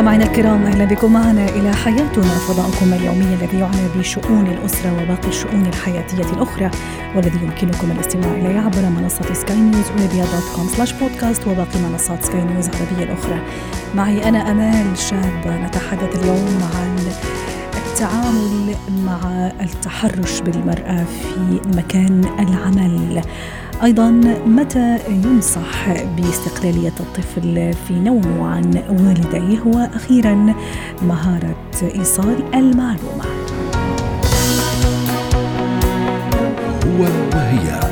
مستمعينا الكرام أهلا بكم معنا إلى حياتنا فضاؤكم اليومي الذي يعنى بشؤون الأسرة وباقي الشؤون الحياتية الأخرى والذي يمكنكم الاستماع إليه عبر منصة سكاي نيوز ارابيا dot com slash podcast وباقي منصات سكاي نيوز العربية الأخرى. معي أنا أمال شاب نتحدث اليوم عن التعامل مع التحرش بالمرأة في مكان العمل. أيضا متى ينصح باستقلالية الطفل في نومه عن والديه وأخيرا مهارة إيصال المعلومه هو وهي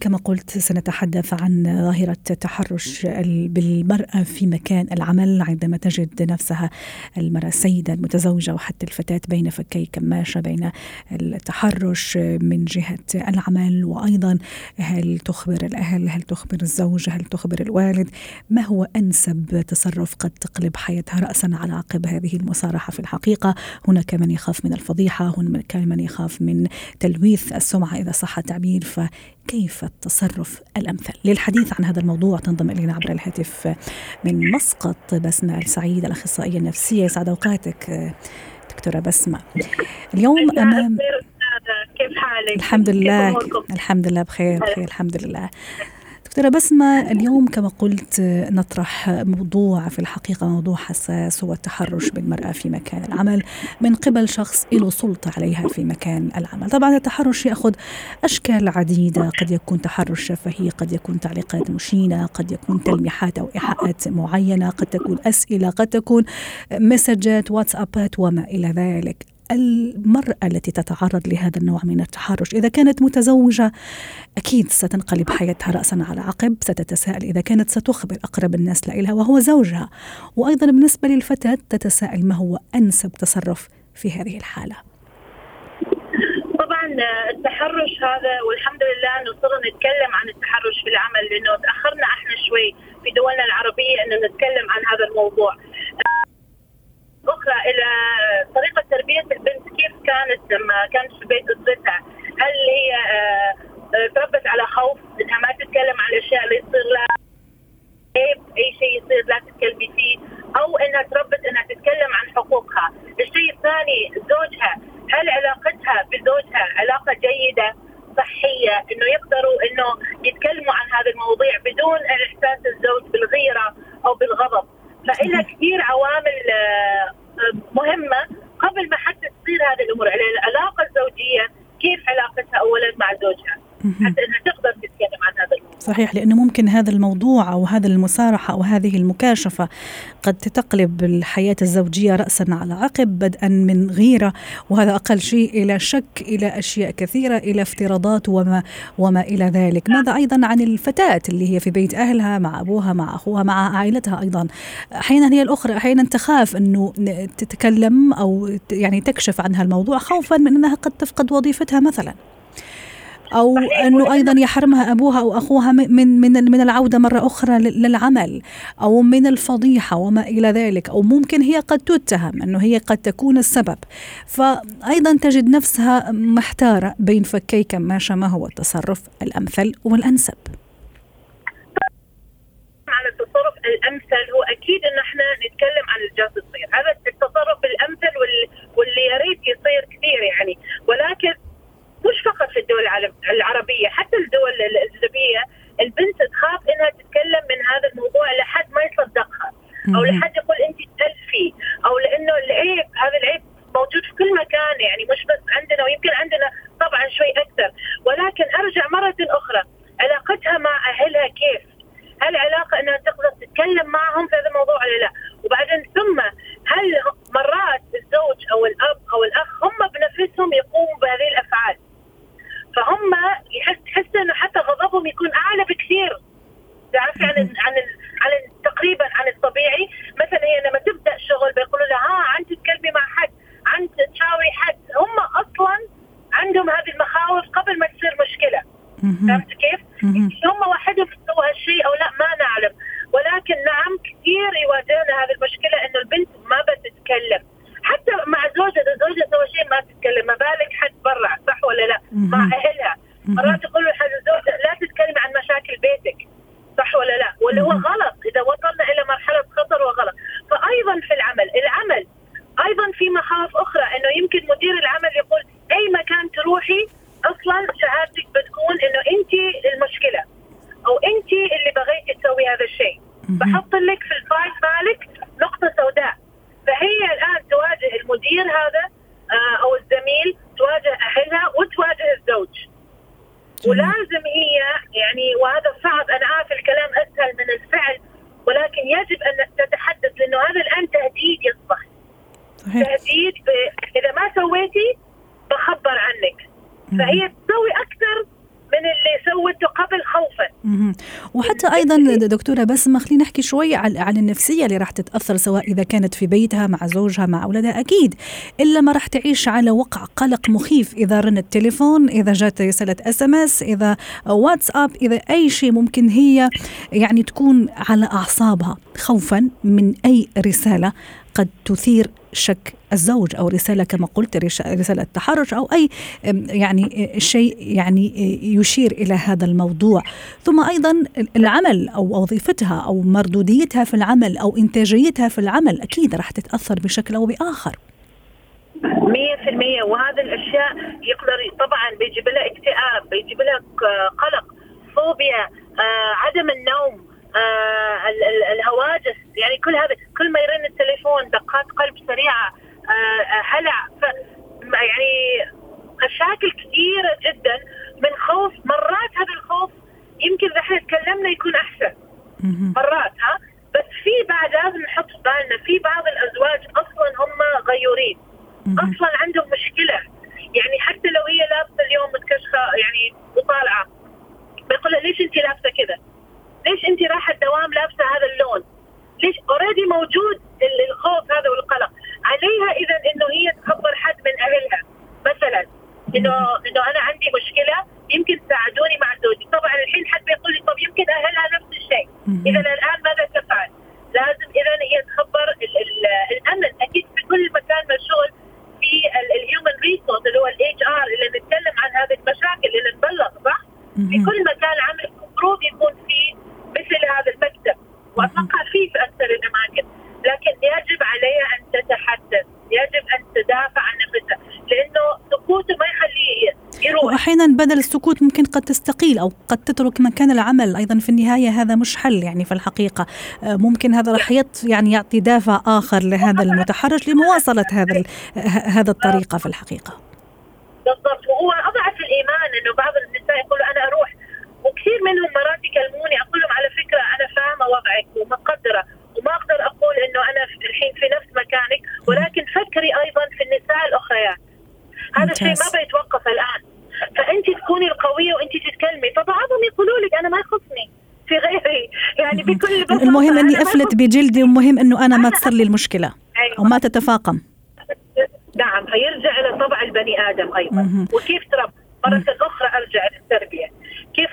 كما قلت سنتحدث عن ظاهرة التحرش بالمرأة في مكان العمل عندما تجد نفسها المرأة السيدة المتزوجة وحتى الفتاة بين فكي كماشة بين التحرش من جهة العمل. وأيضا هل تخبر الأهل هل تخبر الزوج هل تخبر الوالد؟ ما هو أنسب تصرف قد تقلب حياتها رأسا على عقب هذه المصارحة في الحقيقة؟ هناك من يخاف من الفضيحة هناك من يخاف من تلويث السمعة إذا صح التعبير ف كيف التصرف الأمثل؟ للحديث عن هذا الموضوع تنضم إلينا عبر الهاتف من مسقط بسمة السعيد الأخصائية النفسية. يسعد أوقاتك دكتورة بسمة. اليوم أمام كيف حالك؟ الحمد لله الحمد لله بخير بخير الحمد لله. دكتورة بسمة اليوم كما قلت نطرح موضوع في الحقيقة موضوع حساس هو التحرش بالمرأة في مكان العمل من قبل شخص له سلطة عليها في مكان العمل. طبعا التحرش يأخذ أشكال عديدة قد يكون تحرش شفهي قد يكون تعليقات مشينة قد يكون تلميحات أو إيحاءات معينة قد تكون أسئلة قد تكون مسجات واتسابات وما إلى ذلك. المرأة التي تتعرض لهذا النوع من التحرش. إذا كانت متزوجة أكيد ستنقلب حياتها رأسا على عقب ستتساءل. إذا كانت ستخبر أقرب الناس لها وهو زوجها. وأيضا بالنسبة للفتاة تتساءل ما هو أنسب تصرف في هذه الحالة. طبعا التحرش هذا والحمد لله إنه صرنا نتكلم عن التحرش في العمل لأنه تأخرنا إحنا شوي في دولنا العربية إنه نتكلم عن هذا الموضوع. أخرى إلى طريقة تربية البنت كيف كانت لما كانت في بيت أسرتها؟ هل هي تربت على خوف؟ إنها ما تتكلم عن الأشياء اللي يصير لها. أي شيء يصير لا تتكلمي فيه. أو إنها تربت إنها تتكلم عن حقوقها. الشيء الثاني زوجها. هل علاقتها بزوجها علاقة جيدة صحية إنه يقدروا إنه يتكلموا عن هذا المواضيع بدون إحساس الزوج بالغيرة أو بالغضب؟ فإلها كثير عوامل مهمة قبل ما حتى هذه الأمور العلاقة الزوجية كيف علاقتها أولا مع زوجها؟ حتى انها تقدر تتكلم عن هذا الموضوع. صحيح لأنه ممكن هذا الموضوع أو هذا المسارحة أو هذه المكاشفة قد تقلب الحياة الزوجية راسا على عقب بدءا من غيرة وهذا أقل شيء إلى شك إلى أشياء كثيرة إلى افتراضات وما وما إلى ذلك، ماذا أيضا عن الفتاة اللي هي في بيت أهلها مع أبوها مع أخوها مع عائلتها أيضا؟ أحيانا هي الأخرى أحيانا تخاف أنه تتكلم أو يعني تكشف عن هالموضوع خوفا من أنها قد تفقد وظيفتها مثلا. أو أنه أيضا يحرمها أبوها أو أخوها من من من العودة مرة أخرى للعمل أو من الفضيحة وما إلى ذلك أو ممكن هي قد تتهم أنه هي قد تكون السبب. فايضا تجد نفسها محتارة بين فكي كماشه ما هو التصرف الأمثل والأنسب. على التصرف الأمثل هو أكيد انه إحنا نتكلم عن الجالس تصير هذا التصرف الأمثل واللي يا ريت يصير كثير يعني. ولكن مش فقط في الدول العربية حتى الدول الأجنبية البنت تخاف إنها تتكلم من هذا الموضوع لحد ما يصدقها. أو لحد يقول أنت تألفي. أو لأنه العيب هذا العيب موجود في كل مكان يعني مش بس عندنا ويمكن عندنا طبعا شوي أكثر. ولكن أرجع مرة أخرى. علاقتها مع أهلها كيف؟ هل علاقه إنها تقدر تتكلم معهم في هذا الموضوع ولا لا؟ وبعدين ثم هل مرات الزوج أو الأب أو الأخ هم بنفسهم يقوموا بهذه الأفعال؟ فهم يحس تحس إنه حتى غضبهم يكون أعلى بكثير تعرفي عن عن عن تقريبا عن الطبيعي مثلا هي لما تبدأ شغل بيقولوا لها ها عن تتكلمي مع حد عن تشاوري حد هم أصلا عندهم هذه المخاوف مهم. فهمت كيف؟ هم وحدهم سووا هالشيء أو لا ما نعلم ولكن نعم كثير يواجهنا هذه المشكلة إنه البنت ما بتتكلم حتى مع زوجها إذا زوجها سوى شيء ما تتكلم ما بالك حد برا صح ولا لا؟ مع. أهلها. مرات يقولوا حد زوجها لا تتكلمي عن مشاكل بيتك صح ولا لا؟ واللي هو. غلط إذا وصلنا إلى مرحلة خطر وغلط فايضا في العمل العمل أيضا في مخاوف أخرى إنه يمكن مدير العمل يقول أي مكان تروحي أصلا شهادتك بتكون إنه انت المشكلة أو انت اللي بغيتي تسوي هذا الشيء. بحط لك في ال file مالك نقطه سوداء فهي الان تواجه المدير هذا آه، أو الزميل تواجه اهلها وتواجه الزوج جميل. ولازم هي يعني وهذا صعب أنا عارف الكلام اسهل من الفعل ولكن يجب ان تتحدث لأنه هذا الان تهديد يصبح صحيح تهديد ب- اذا ما سويتي بخبر عنك فهي تسوي أكثر من اللي سوته قبل خوفا مهم. وحتى أيضا دكتورة بسمة خلينا نحكي شوي عن عن النفسية اللي راح تتأثر سواء إذا كانت في بيتها مع زوجها مع أولادها. أكيد إلا ما راح تعيش على وقع قلق مخيف. إذا رن التليفون إذا جات رسالة SMS إذا واتساب إذا أي شيء ممكن هي يعني تكون على أعصابها خوفا من أي رسالة. قد تثير شك الزوج أو رسالة كما قلت رسالة تحرش أو أي يعني أه، شيء يعني أه، يشير إلى هذا الموضوع. ثم أيضا العمل أو وظيفتها أو مردوديتها في العمل أو إنتاجيتها في العمل أكيد راح تتأثر بشكل أو بآخر. 100% وهذه الأشياء يقدر طبعا بيجيب لها اكتئاب بيجيب لها قلق فوبيا آه عدم النوم. آه ال- ال- الهواجس. يعني كل هذا كل ما يرن التليفون دقات قلب سريعة آه آه، هلع. يعني مشاكل كثيرة جدا. من خوف مرات هذا الخوف يمكن اذا إحنا تكلمنا يكون أحسن. مرات ها؟ بس في بعد لازم نحط في بالنا في بعض الأزواج أصلا هم غيورين. أصلا عندهم مشكلة. يعني حتى لو هي لابسة اليوم متكشخة يعني وطالعه بيقول لها ليش انت لابسة كذا؟ ليش انت رايحة الدوام لابسة هذا اللون؟ ليش already موجود ال- الخوف هذا والقلق عليها اذا إنه هي تخبر حد من أهلها مثلا انه إنه أنا عندي مشكلة يمكن تساعدوني مع زوجي طبعا الحين حد بيقول لي طب يمكن أهلها نفس الشيء. اذا الآن ماذا تفعل؟ لازم اذا هي تخبر ال- ال- الأمن أكيد في كل مكان الشغل في ال human resource اللي هو ال HR اللي نتكلم عن هذه المشاكل اللي نبلغ صح؟ في. كل مكان عمل المفروض يكون في مثل هذا المكتب. واتوقع فيه في أكثر الاماكن لكن يجب عليها أن تتحدث. يجب أن تدافع عن نفسها لأنه سكوته ما يخليه يروح. وأحيانا بدل السكوت ممكن قد تستقيل أو قد تترك مكان العمل. أيضا في النهاية هذا مش حل يعني في الحقيقة. آه، ممكن هذا راح يعني يعطي دافع آخر لهذا المتحرش لمواصلة هذا هذا الطريقة في الحقيقة. بالضبط. وهو أضعف الإيمان إنه بعض النساء يقولوا أنا أروح. وكثير منهم مرات يكلموني أقول لهم على فكرة أنا فاهمة وضعك ومقدرة وما أقدر أقول إنه أنا الحين في نفس مكانك ولكن فكري أيضا في النساء الأخريات. هذا الشيء. ما بيتوقف الآن. فأنت تكوني القوية وأنت تتكلمي. فبعضهم يقولوا لك أنا ما يخصني في غيري. يعني بكل بساطة المهم أني أفلت. بجلدي ومهم إنه أنا ما تصير لي المشكلة أيوة. أو ما تتفاقم نعم فيرجع إلى طبع البني آدم أيضا. وكيف تربى مرة أخرى أرجع للتربية.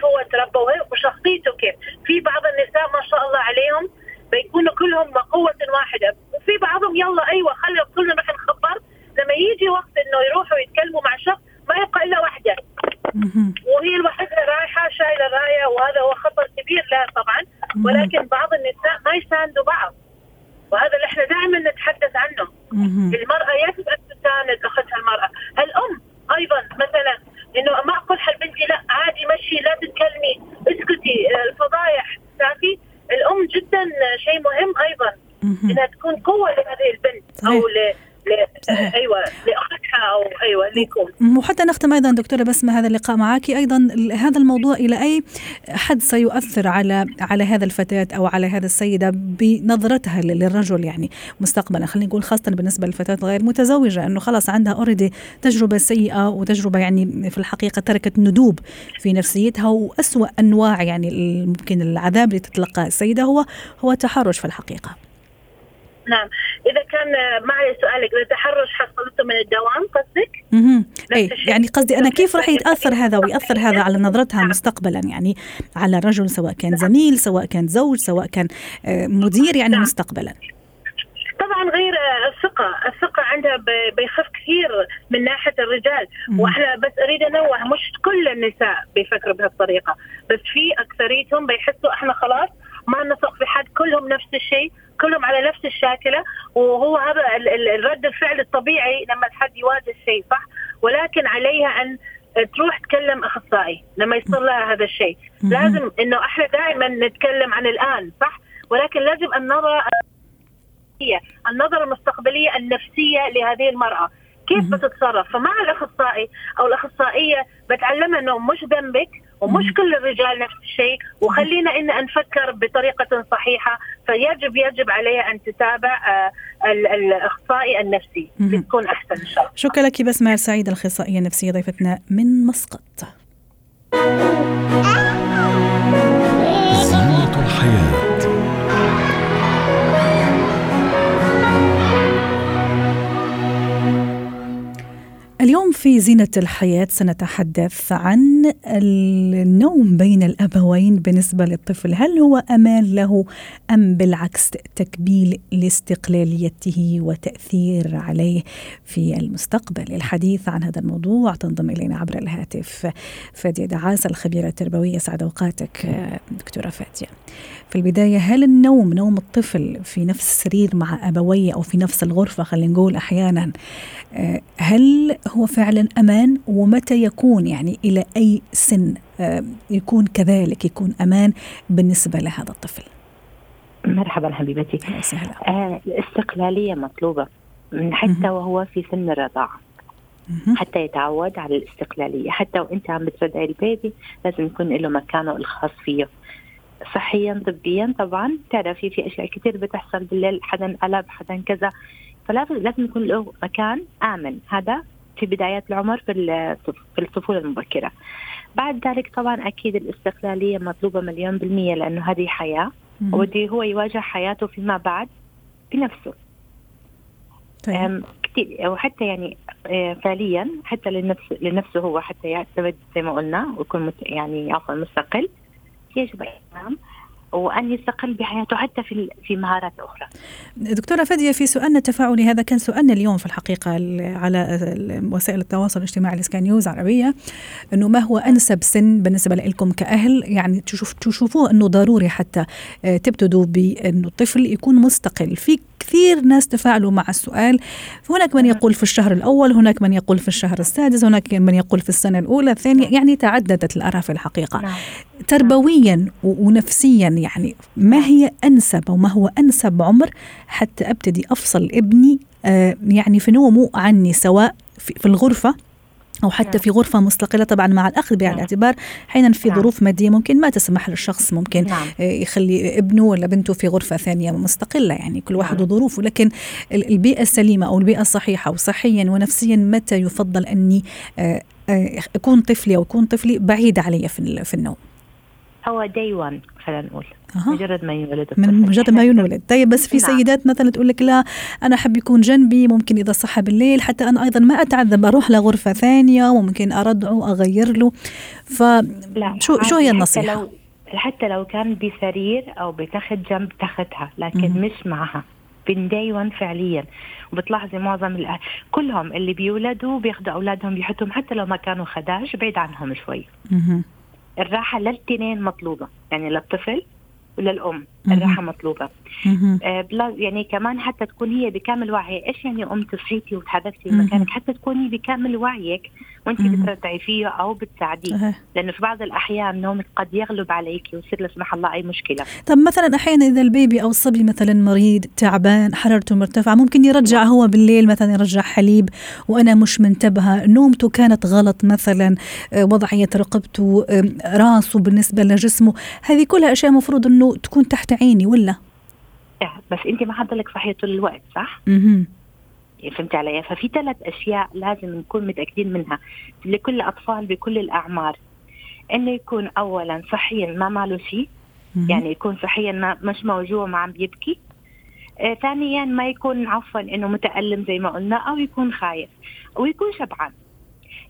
كيف هو تربى وشخصيته كيف. في بعض النساء ما شاء الله عليهم بيكونوا كلهم قوة واحدة. وفي بعضهم يلا أيوه خلي كلنا نروح نخبر لما يجي وقت إنه يروحوا يتكلموا مع شخص ما يبقى إلا واحدة. وهي الوحدة رايحة شايلة راية وهذا هو خطر كبير لها طبعا. ولكن بعض النساء ما يساندوا بعض. وهذا اللي إحنا دائما نتحدث عنه. المرأة يجب أن تساند أختها المرأة الأم أيضا مثلا إنه ما أقول حل بنتي لا عادي مشي لا تتكلمي اسكتي آه، الفضايح تعرفي الأم جدا شيء مهم أيضا مهم. إنها تكون قوة لهذه البنت صحيح. أو ل... ل... صحيح. أيوة لأختها أو أيوة ليكم أيضا دكتورة بسمة هذا اللقاء معك أيضا ال- هذا الموضوع إلى أي حد سيؤثر على على هذا الفتاة أو على هذا السيدة بنظرتها لل- للرجل يعني مستقبلا؟ خلينا نقول خاصة بالنسبة للفتاه الغير متزوجة إنه خلاص عندها اوريدي تجربة سيئة وتجربة يعني في الحقيقة تركت ندوب في نفسيتها وأسوأ أنواع يعني ممكن العذاب اللي تتلقاه السيدة هو هو تحرش في الحقيقة. نعم إذا كان معي سؤالك إذا تحرش حصلته من الدوام قصدك؟ اي الشيء. يعني قصدي أنا كيف راح. يتأثر هذا ويأثر هذا على نظرتها نعم. مستقبلا يعني على الرجل سواء كان زميل سواء كان زوج سواء كان آه، مدير يعني نعم. مستقبلا طبعا غير الثقة، الثقة عندها بيخف كثير من ناحية الرجال، مم. وإحنا بس أريد أنوه مش كل النساء بيفكروا بهالطريقة، بس في أكثريتهم بيحسوا إحنا خلاص ما نثق في حد كلهم نفس الشيء، كلهم على نفس الشاكلة، وهو هذا ال- ال- الرد الفعل الطبيعي لما الحد يواجه شيء صح؟ ولكن عليها أن تروح تكلم أخصائي لما يصير لها هذا الشيء،. لازم إنه إحنا دائما نتكلم عن الآن صح؟ ولكن لازم النظرة هي النظرة المستقبلية النفسية لهذه المرأة كيف. بتتصرف فمع الأخصائي أو الأخصائية بتعلمها أنه مش ذنبك ومش. كل الرجال نفس الشيء وخلينا إن نفكر بطريقة صحيحة فيجب يجب عليها أن تتابع آه، ال- الأخصائي النفسي. بتكون أحسن إن شاء الله شكرا لك بسمة سعيد الأخصائية النفسية ضيفتنا من مسقط في زينة الحياة سنتحدث عن النوم بين الأبوين بالنسبة للطفل. هل هو أمان له أم بالعكس تكبيل لاستقلاليته وتأثير عليه في المستقبل؟ الحديث عن هذا الموضوع تنضم إلينا عبر الهاتف. فادية دعاسة الخبيرة التربوية سعد أوقاتك دكتورة فادية. في البداية هل النوم نوم الطفل في نفس السرير مع أبوية أو في نفس الغرفة خلينا نقول أحيانا آه، هل هو فعلا أمان ومتى يكون يعني إلى أي سن آه، يكون كذلك يكون أمان بالنسبة لهذا الطفل؟ مرحبا حبيبتي وسهلا. آه الاستقلالية مطلوبة من حتى. وهو في سن الرضاعة مهم. حتى يتعود على الاستقلالية حتى وإنت عم بترضعي البيبي لازم يكون له مكانه الخاص فيه صحيا طبيا. طبعا تعرفي في أشياء كثير بتحصل بالليل حدا قلب حدا كذا. فلازم لازم يكون له مكان آمن. هذا في بدايات العمر في في الطفولة المبكرة. بعد ذلك طبعا أكيد الاستقلالية مطلوبة مليون بالمية لأنه هذه حياة. ودي هو يواجه حياته فيما بعد بنفسه. طيب. أم، كثير وحتى يعني آه، فعليا حتى لنفس لنفسه هو حتى يعتمد زي ما قلنا ويكون يعني عفوا مستقل. يجب ينام وأن يستقل بحياته حتى في في مهارات أخرى. دكتورة فادية في سؤالنا التفاعلي هذا كان سؤالنا اليوم في الحقيقة ال- على وسائل التواصل الاجتماعي السكاي نيوز عربية إنه ما هو أنسب سن بالنسبة لكم كأهل يعني تشوف تشوفوه إنه ضروري حتى آه، تبتدوا بأنه الطفل يكون مستقل في كثير ناس تفاعلوا مع السؤال. هناك من يقول في الشهر الأول هناك من يقول في الشهر السادس هناك من يقول في السنة الأولى الثانية يعني تعددت الآراء في الحقيقة. نعم. تربويا ونفسيا يعني ما هي أنسب أو ما هو أنسب عمر حتى أبتدي أفصل ابني آه يعني في نومه عني سواء في, في أو حتى نعم. في غرفة مستقلة طبعا مع الاخذ بعين نعم. الاعتبار أحيانا في نعم. ظروف مادية ممكن ما تسمح للشخص ممكن نعم آه، يخلي ابنه ولا بنته في غرفة ثانية مستقلة يعني كل واحد نعم. وظروفه لكن ال- البيئة السليمة أو البيئة الصحيحة وصحيا ونفسيا متى يفضل أني آه، آه، أكون طفلي أو يكون طفلي بعيد علي في النوم هو داي 1 خلينا نقول أها. مجرد ما يولد من. مجرد ما ينولد طيب بس في نعم. سيدات مثلا تقول لك لا أنا أحب يكون جنبي ممكن إذا صحى بالليل حتى أنا أيضا ما أتعذب أروح لغرفة ثانية وممكن ارضعه أغير له ف شو شو هي النصيحه حتى لو حتى لو كان بسرير أو بتخت جنب تختها لكن. مش معها من داي 1 فعليا وبتلاحظي معظم الأهل كلهم اللي بيولدوا بياخذوا أولادهم بيحطهم حتى لو ما كانوا خداش بعيد عنهم شوي. الراحة للتنين مطلوبة يعني للطفل وللام. الراحة مطلوبة. آه يعني كمان حتى تكون هي بكامل وعي إيش يعني أم تصحيتي وتحركتي مهم. مكانك حتى تكوني بكامل وعيك وانت مهم. بترضعي فيه أو بتساعديه. لأنه في بعض الأحيان نومك قد يغلب عليك ويصير لا سمح الله أي مشكلة طب مثلا أحيانا إذا البيبي أو الصبي مثلا مريض تعبان حرارته مرتفعة ممكن يرجع هو بالليل مثلا يرجع حليب وأنا مش منتبهة نومته كانت غلط مثلا آه، وضعية رقبته راسه بالنسبة لجسمه هذه كلها أشياء مفروض إنه تكون تحت عيني ولا إيه، بس أنت ما حضرلك صحيه طول الوقت صح؟ مهم. فهمت علي؟ ففي ثلاث أشياء لازم نكون متأكدين منها لكل الاطفال بكل الأعمار إنه يكون اولا صحيا ما ماله شيء. يعني يكون صحيا ما مش موجوع ما عم بيبكي آه ثانيا ما يكون عفوا إنه متألم زي ما قلنا أو يكون خايف ويكون شبعان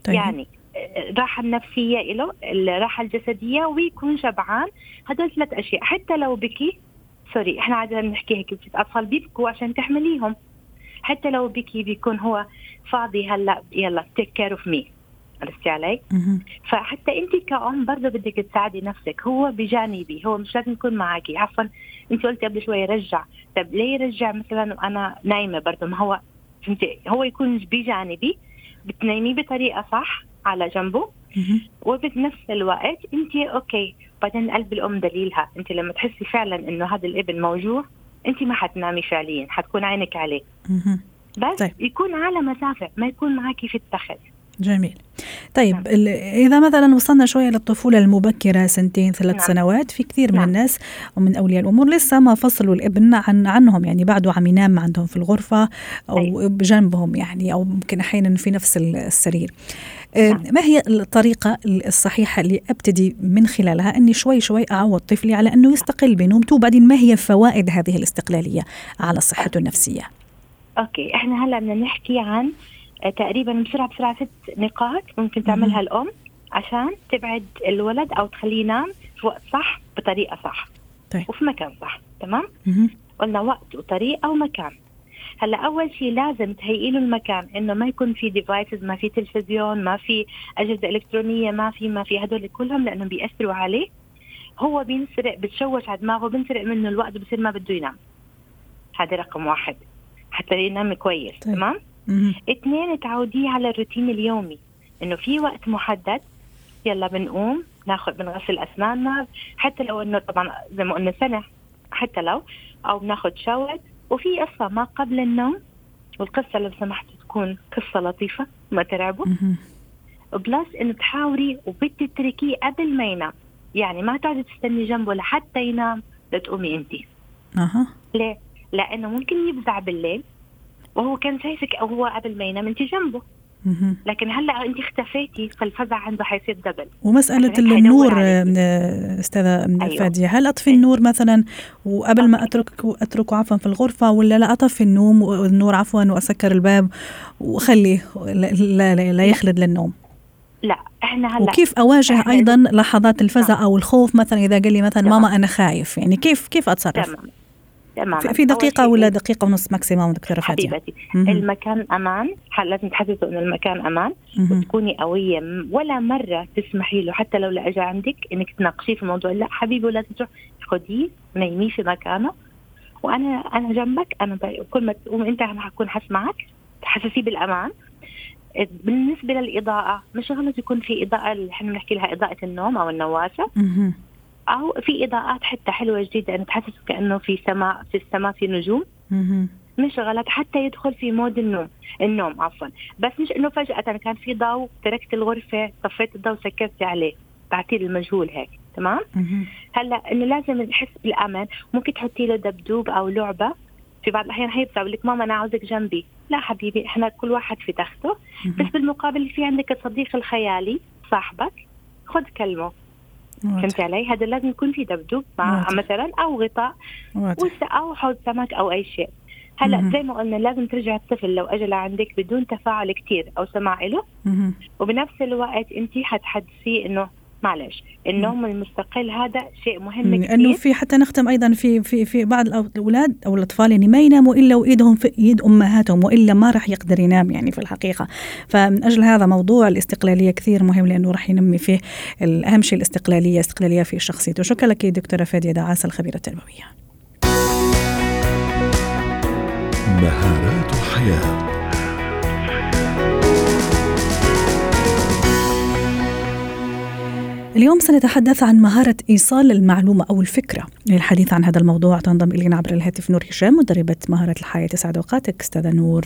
طيب. يعني الراحة النفسية له الراحة الجسدية ويكون شبعان هدول ثلاث أشياء. حتى لو بكي sorry إحنا عادة نحكي هيك الأطفال بيبكوا عشان تحمليهم. حتى لو بكي بيكون هو فاضي هلأ يلا take care of me عرفتي علي؟ فحتى أنت كأم برضه بدك تساعدي نفسك. هو بجانبي. هو مش لازم يكون معك عفوا أنت قلتي قبل شوي رجع. طب ليه يرجع؟ مثلا وأنا نايمة برضه ما هو فهمتي؟ هو يكون بجانبي بتنيميه بطريقة صح. على جنبه. وبنفس الوقت انت أوكي بعدين قلب الأم دليلها انت لما تحسي فعلا إنه هذا الإبن موجوع انت ما حتنامي فعليا حتكون عينك عليه. بس. طيب. يكون على مسافه ما يكون معك في التخت جميل طيب نعم. إذا مثلا وصلنا شوية للطفولة المبكرة سنتين ثلاث نعم. سنوات في كثير من نعم. الناس ومن أولياء الأمور لسه ما فصلوا الإبن عن عنهم يعني بعده عم ينام عندهم في الغرفة أو أيوة. بجنبهم يعني أو ممكن أحيانا في نفس ال- السرير آه، نعم. ما هي الطريقة الصحيحة اللي أبتدي من خلالها أني شوي شوي أعود طفلي على أنه يستقل بنومته وبعدين ما هي فوائد هذه الاستقلالية على صحته النفسية أوكي إحنا هلأ بدنا نحكي عن تقريبا بسرعة بسرعة ست نقاط ممكن تعملها الأم عشان تبعد الولد أو تخليه ينام في وقت صح بطريقة صح طيب. وفي مكان صح تمام. قلنا وقت وطريقة ومكان هلأ أول شيء لازم تهيئي له المكان إنه ما يكون في ديفايسز ما في تلفزيون ما في أجهزة إلكترونية ما في ما في هدول كلهم لأنهم بيأثروا عليه هو بينسرق بتشوش على دماغه بينسرق منه الوقت بصير ما بده ينام هذا رقم واحد حتى ينام كويس طيب. تمام. اثنين تعوديه على الروتين اليومي إنه في وقت محدد يلا بنقوم ناخذ بنغسل أسناننا حتى لو إنه طبعا زي ما قلنا سنة حتى لو أو بناخذ شاور وفي قصة ما قبل النوم والقصة لو سمحت تكون قصة لطيفة ما ترعبه. بلس إنه تحاوري وبدك تتركيه قبل ما ينام. يعني ما تقعدي تستني جنبه لحتى ينام لتقومي انت أها. ليه؟ لأنه ممكن يفزع بالليل وهو كان شايفك أو هو قبل ما ينام انت جنبه. لكن هلأ انت اختفيتي فالفزع عنده حيصير دبل هيك النور. آه، أستاذة أيوة. فادية هل أطفي النور مثلا؟ وقبل ما أترك أتركه عفوا في الغرفة ولا لا أطفي النوم والنور عفوا وأسكر الباب وأخليه لا, لا, لا, لا يخلد للنوم؟ لا إحنا هلأ وكيف أواجه إحنا- أيضا لحظات الفزع أو الخوف مثلا إذا قال لي مثلا تمام. ماما أنا خايف؟ يعني كيف كيف أتصرف؟ تمام. تمام في- دقيقة ولا دقيقة ونص ماكسيموم دكتورة فادية حبيبتي. المكان أمان. ح- لازم تحسسوا إنه المكان مهم. وتكوني قوية. م- ولا مرة تسمحي له حتى لو لا اجى عندك إنك تناقشيه في الموضوع. لا حبيبي لازم تروح. خديه نيميه في مكانه. وأنا أنا جنبك. أنا ب- كل ما تقوم انت أنا حكون حسمعك تحسسيه بالأمان. بالنسبة للإضاءة مش غلط يكون في إضاءة اللي إحنا بنحكي لها إضاءة النوم أو النواسه مهم. أو في إضاءات حتى حلوة جديدة. انه تحسسه كأنه في سماء في السماء في نجوم. مش غلط. حتى يدخل في مود النوم. النوم عفوا. بس مش إنه فجأة. كان في ضوء تركت الغرفة طفيت الضوء سكرت عليه. بعطيه المجهول هيك. تمام. هلأ إنه لازم نحس بالأمان. ممكن تحطي له دبدوب أو لعبة. في بعض الأحيان هيبدا بقول لك ماما أنا عاوزك جنبي. لا حبيبي إحنا كل واحد في تخته. بس بالمقابل في عندك الصديق الخيالي صاحبك. خذ كلمة. فهمتي علي هذا لازم يكون في دبدوب مع. مثلا أو غطاء أو حوض سمك أو أي شيء هلا. زي ما قلنا لازم ترجع الطفل لو أجى لعندك بدون تفاعل كتير أو سماع له. وبنفس الوقت انت حتحدثيه إنه معلش النوم المستقل هذا شيء مهم لأنه كثير. في حتى نختم أيضا في في في بعض الأولاد أو الأطفال يعني ما يناموا إلا وإيدهم في ايد أمهاتهم وإلا ما راح يقدر ينام يعني في الحقيقة. فمن أجل هذا موضوع الاستقلالية كثير مهم لأنه راح ينمي فيه اهم شيء الاستقلالية استقلالية في شخصيته. شكرا لك دكتورة فادية دعاسه الخبيرة التربوية. مهارات حياه اليوم سنتحدث عن مهارة إيصال المعلومة أو الفكرة. للحديث عن هذا الموضوع تنضم إلينا عبر الهاتف نور هشام مدربة مهارة الحياة. تسعد أوقاتك أستاذة نور.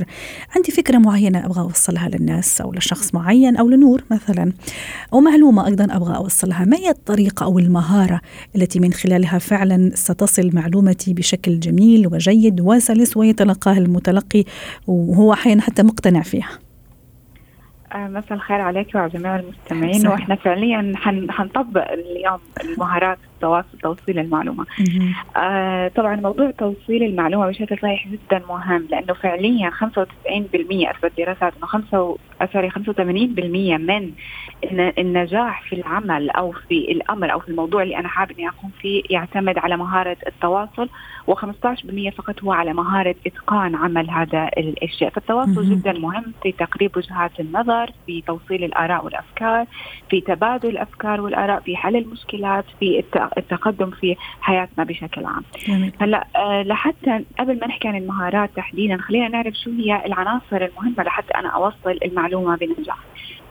عندي فكرة معينة أبغى أوصلها للناس أو لشخص معين أو لنور مثلا. أو معلومة أيضا أبغى أوصلها. ما هي الطريقة أو المهارة التي من خلالها فعلا ستصل معلومتي بشكل جميل وجيد وسلس ويتلقاها المتلقي وهو أحيانا حتى مقتنع فيها؟ مساء الخير عليك وعلى جميع المستمعين. وإحنا فعليا حن حنطبق اليوم المهارات توصيل المعلومة. آه طبعا موضوع توصيل المعلومة بشكل صحيح جدا مهم لأنه فعليا 95% اثبت دراسات إنه 5 سوري 85% من النجاح في العمل أو في الأمر أو في الموضوع اللي أنا حابب إني أقوم فيه يعتمد على مهارة التواصل و15% فقط هو على مهارة إتقان عمل هذا الشيء، فالتواصل جدا مهم في تقريب وجهات النظر، في توصيل الآراء والأفكار، في تبادل الأفكار والآراء، في حل المشكلات، في التقدم في حياتنا بشكل عام. هلا آه، لحتى قبل ما نحكي عن المهارات تحديدا خلينا نعرف شو هي العناصر المهمة لحتى أنا أوصل المعلومة بنجاح.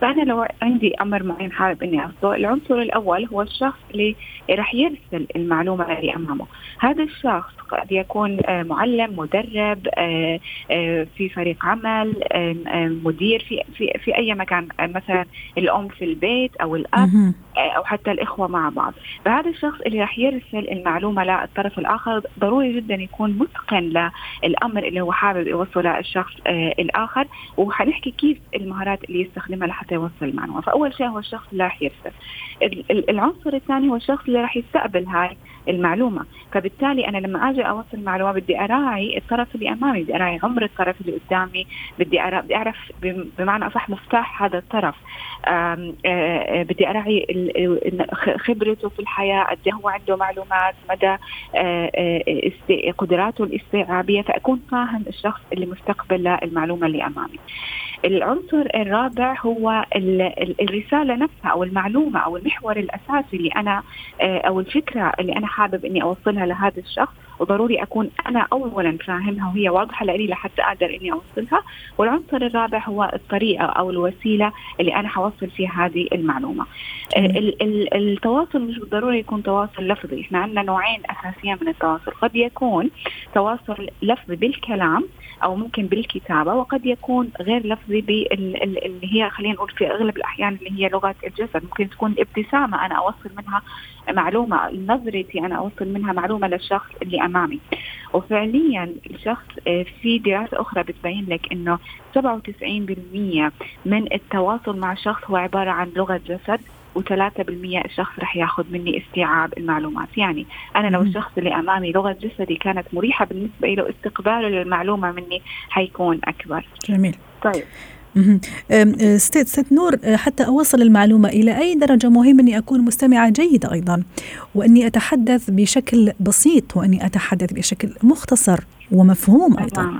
فأنا لو عندي أمر معين حابب إني اوصله العنصر الأول هو الشخص اللي راح يرسل المعلومة اللي أمامه. هذا الشخص قد يكون آه، معلم مدرب آه، آه، في فريق عمل مدير في في في أي مكان مثلا الأم في البيت أو الأب أو حتى الإخوة مع بعض. فهذا الشخص اللي راح يرسل المعلومة للطرف الآخر ضروري جدا يكون متقن للأمر اللي هو حابب يوصله للشخص الآخر. وحنحكي كيف المهارات اللي يستخدمها لحتى يوصل المعلومه فأول شيء هو الشخص اللي راح يرسل. العنصر الثاني هو الشخص اللي راح يستقبل هاي. المعلومة. فبالتالي أنا لما آجي أوصل معلومة بدي أراعي الطرف اللي أمامي بدي أراعي عمر الطرف اللي قدامي بدي بدي أعرف بمعنى أصح مفتاح هذا الطرف. بدي أراعي خبرته في الحياة قد إيه هو عنده معلومات مدى قدراته الاستيعابية فأكون فاهم الشخص اللي مستقبل المعلومة اللي أمامي. العنصر الرابع هو الرسالة نفسها أو المعلومة أو المحور الأساسي اللي أنا أو الفكرة اللي أنا حابب إني أوصلها لهذا الشخص وضروري أكون أنا اولا فاهمها وهي واضحة لي لحتى أقدر إني أوصلها. والعنصر الرابع هو الطريقة أو الوسيلة اللي أنا حوصل فيها هذه المعلومة. التواصل مش بالضروري يكون تواصل لفظي. إحنا عندنا نوعين اساسيين من التواصل. قد يكون تواصل لفظي بالكلام أو ممكن بالكتابة وقد يكون غير لفظي اللي هي خلينا نقول في أغلب الأحيان اللي هي لغه الجسد. ممكن تكون ابتسامة أنا أوصل منها معلومة نظرتي أنا أوصل منها معلومة للشخص اللي أمامي. وفعليا الشخص آه، في دراسه أخرى بتبين لك إنه 97% من التواصل مع الشخص هو عبارة عن لغة جسد. و3% الشخص رح ياخذ مني استيعاب المعلومات. يعني أنا لو الشخص اللي أمامي لغة جسدي كانت مريحة بالنسبة له استقباله للمعلومة مني حيكون أكبر. جميل. طيب. ست ست نور أه، حتى أوصل المعلومة إلى أي درجة مهم أني أكون مستمعة جيدة أيضا وأني أتحدث بشكل بسيط وأني أتحدث بشكل مختصر ومفهوم أيضا.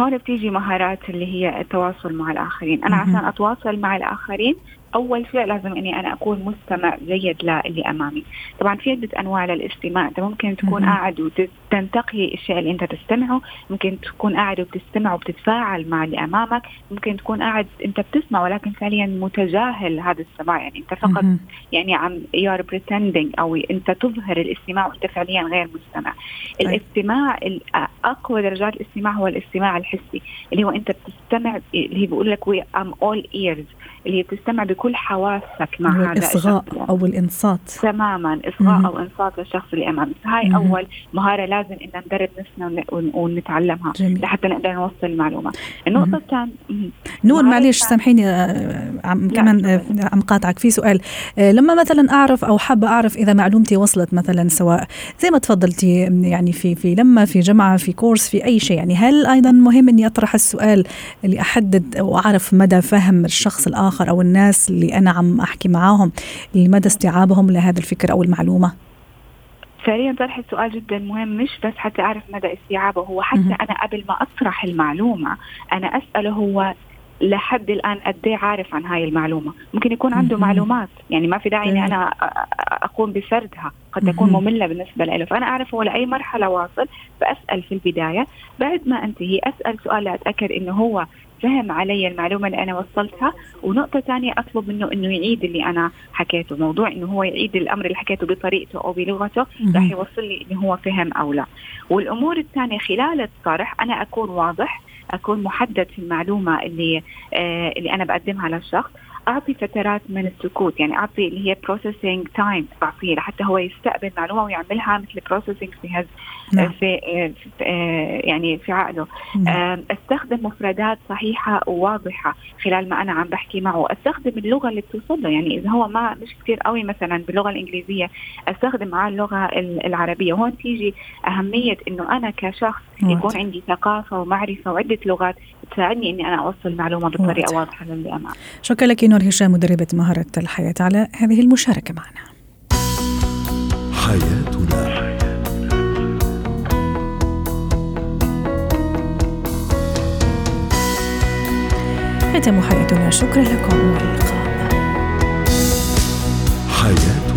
هون بتيجي مهارات اللي هي التواصل مع الآخرين. أنا عشان أتواصل مع الآخرين أول شيء لازم إني أنا أكون مستمع جيد للي أمامي. طبعا في عدة أنواع للاستماع. أنت ممكن تكون قاعد وتنتقي الشيء اللي أنت تستمعه. ممكن تكون قاعد وبتستمع وبتتفاعل مع اللي أمامك. ممكن تكون قاعد أنت بتسمع ولكن فعليا متجاهل هذا السماع. يعني أنت فقط يعني عم you are pretending أو أنت تظهر الاستماع وأنت فعليا غير مستمع. طيب. الاستماع أقوى درجات الاستماع هو الاستماع الحسي اللي هو أنت بتستمع اللي هي بيقول لك I am all ears اللي هي بتستمع بكل حواسك مع هذا الإصغاء أو الإنصات. تماما إصغاء أو إنصات للشخص اللي أمامك. هاي أول مهارة لازم إن ندرب نفسنا ونتعلمها جميل. لحتى نقدر نوصل المعلومة. النقطة الثانية نور معلش سامحيني آه، عم كمان آه، عم قاطعك. في سؤال آه، لما مثلا أعرف أو حابة أعرف إذا معلومتي وصلت مثلا سواء زي ما تفضلتي يعني في في لما في جمعة في كورس في أي شيء يعني هل أيضا مهم إني أطرح السؤال اللي أحدد وأعرف مدى فهم الشخص الآخر أو الناس؟ اللي أنا عم أحكي معاهم لمدى استيعابهم لهذا الفكر أو المعلومة؟ فعليا طرح السؤال جدا مهم مش بس حتى أعرف مدى استيعابه هو حتى أنا قبل ما أطرح المعلومة أنا أسأله هو لحد الآن قد إيه عارف عن هاي المعلومة؟ ممكن يكون عنده معلومات يعني ما في داعي إني أنا أقوم بسردها قد تكون مملة بالنسبة له. فأنا اعرف هو لأي مرحلة واصل فاسال في البداية. بعد ما أنتهي أسأل سؤال لاتاكد إنه هو فهم علي المعلومة اللي أنا وصلتها. ونقطة ثانية أطلب منه إنه يعيد اللي أنا حكيته موضوع إنه هو يعيد الأمر اللي حكيته بطريقته أو بلغته راح يوصل لي إنه هو فهم أو لا. والأمور الثانية خلال الطرح أنا أكون واضح أكون محدد في المعلومة اللي آه اللي أنا بقدمها للشخص. أعطي فترات من السكوت يعني أعطي اللي هي processing time بعطيه لحتى هو يستقبل معلومة ويعملها مثل processing في هز نعم. في, في يعني في عقله. نعم. أستخدم مفردات صحيحة وواضحة خلال ما أنا عم بحكي معه. أستخدم اللغة اللي بتوصل له يعني إذا هو ما مش كثير قوي مثلا باللغة الإنجليزية أستخدم معاه اللغة العربية. وهون تيجي أهمية إنه أنا كشخص يكون عندي ثقافة ومعرفة وعدة لغات تساعدني إني أنا أوصل معلومة بطريقة واضحة للي امام شكرا لك نور هشام مدربة مهارة الحياة على هذه المشاركة معنا. حياتنا. ختم حياتنا. شكرا لكم واللقاء حياتنا.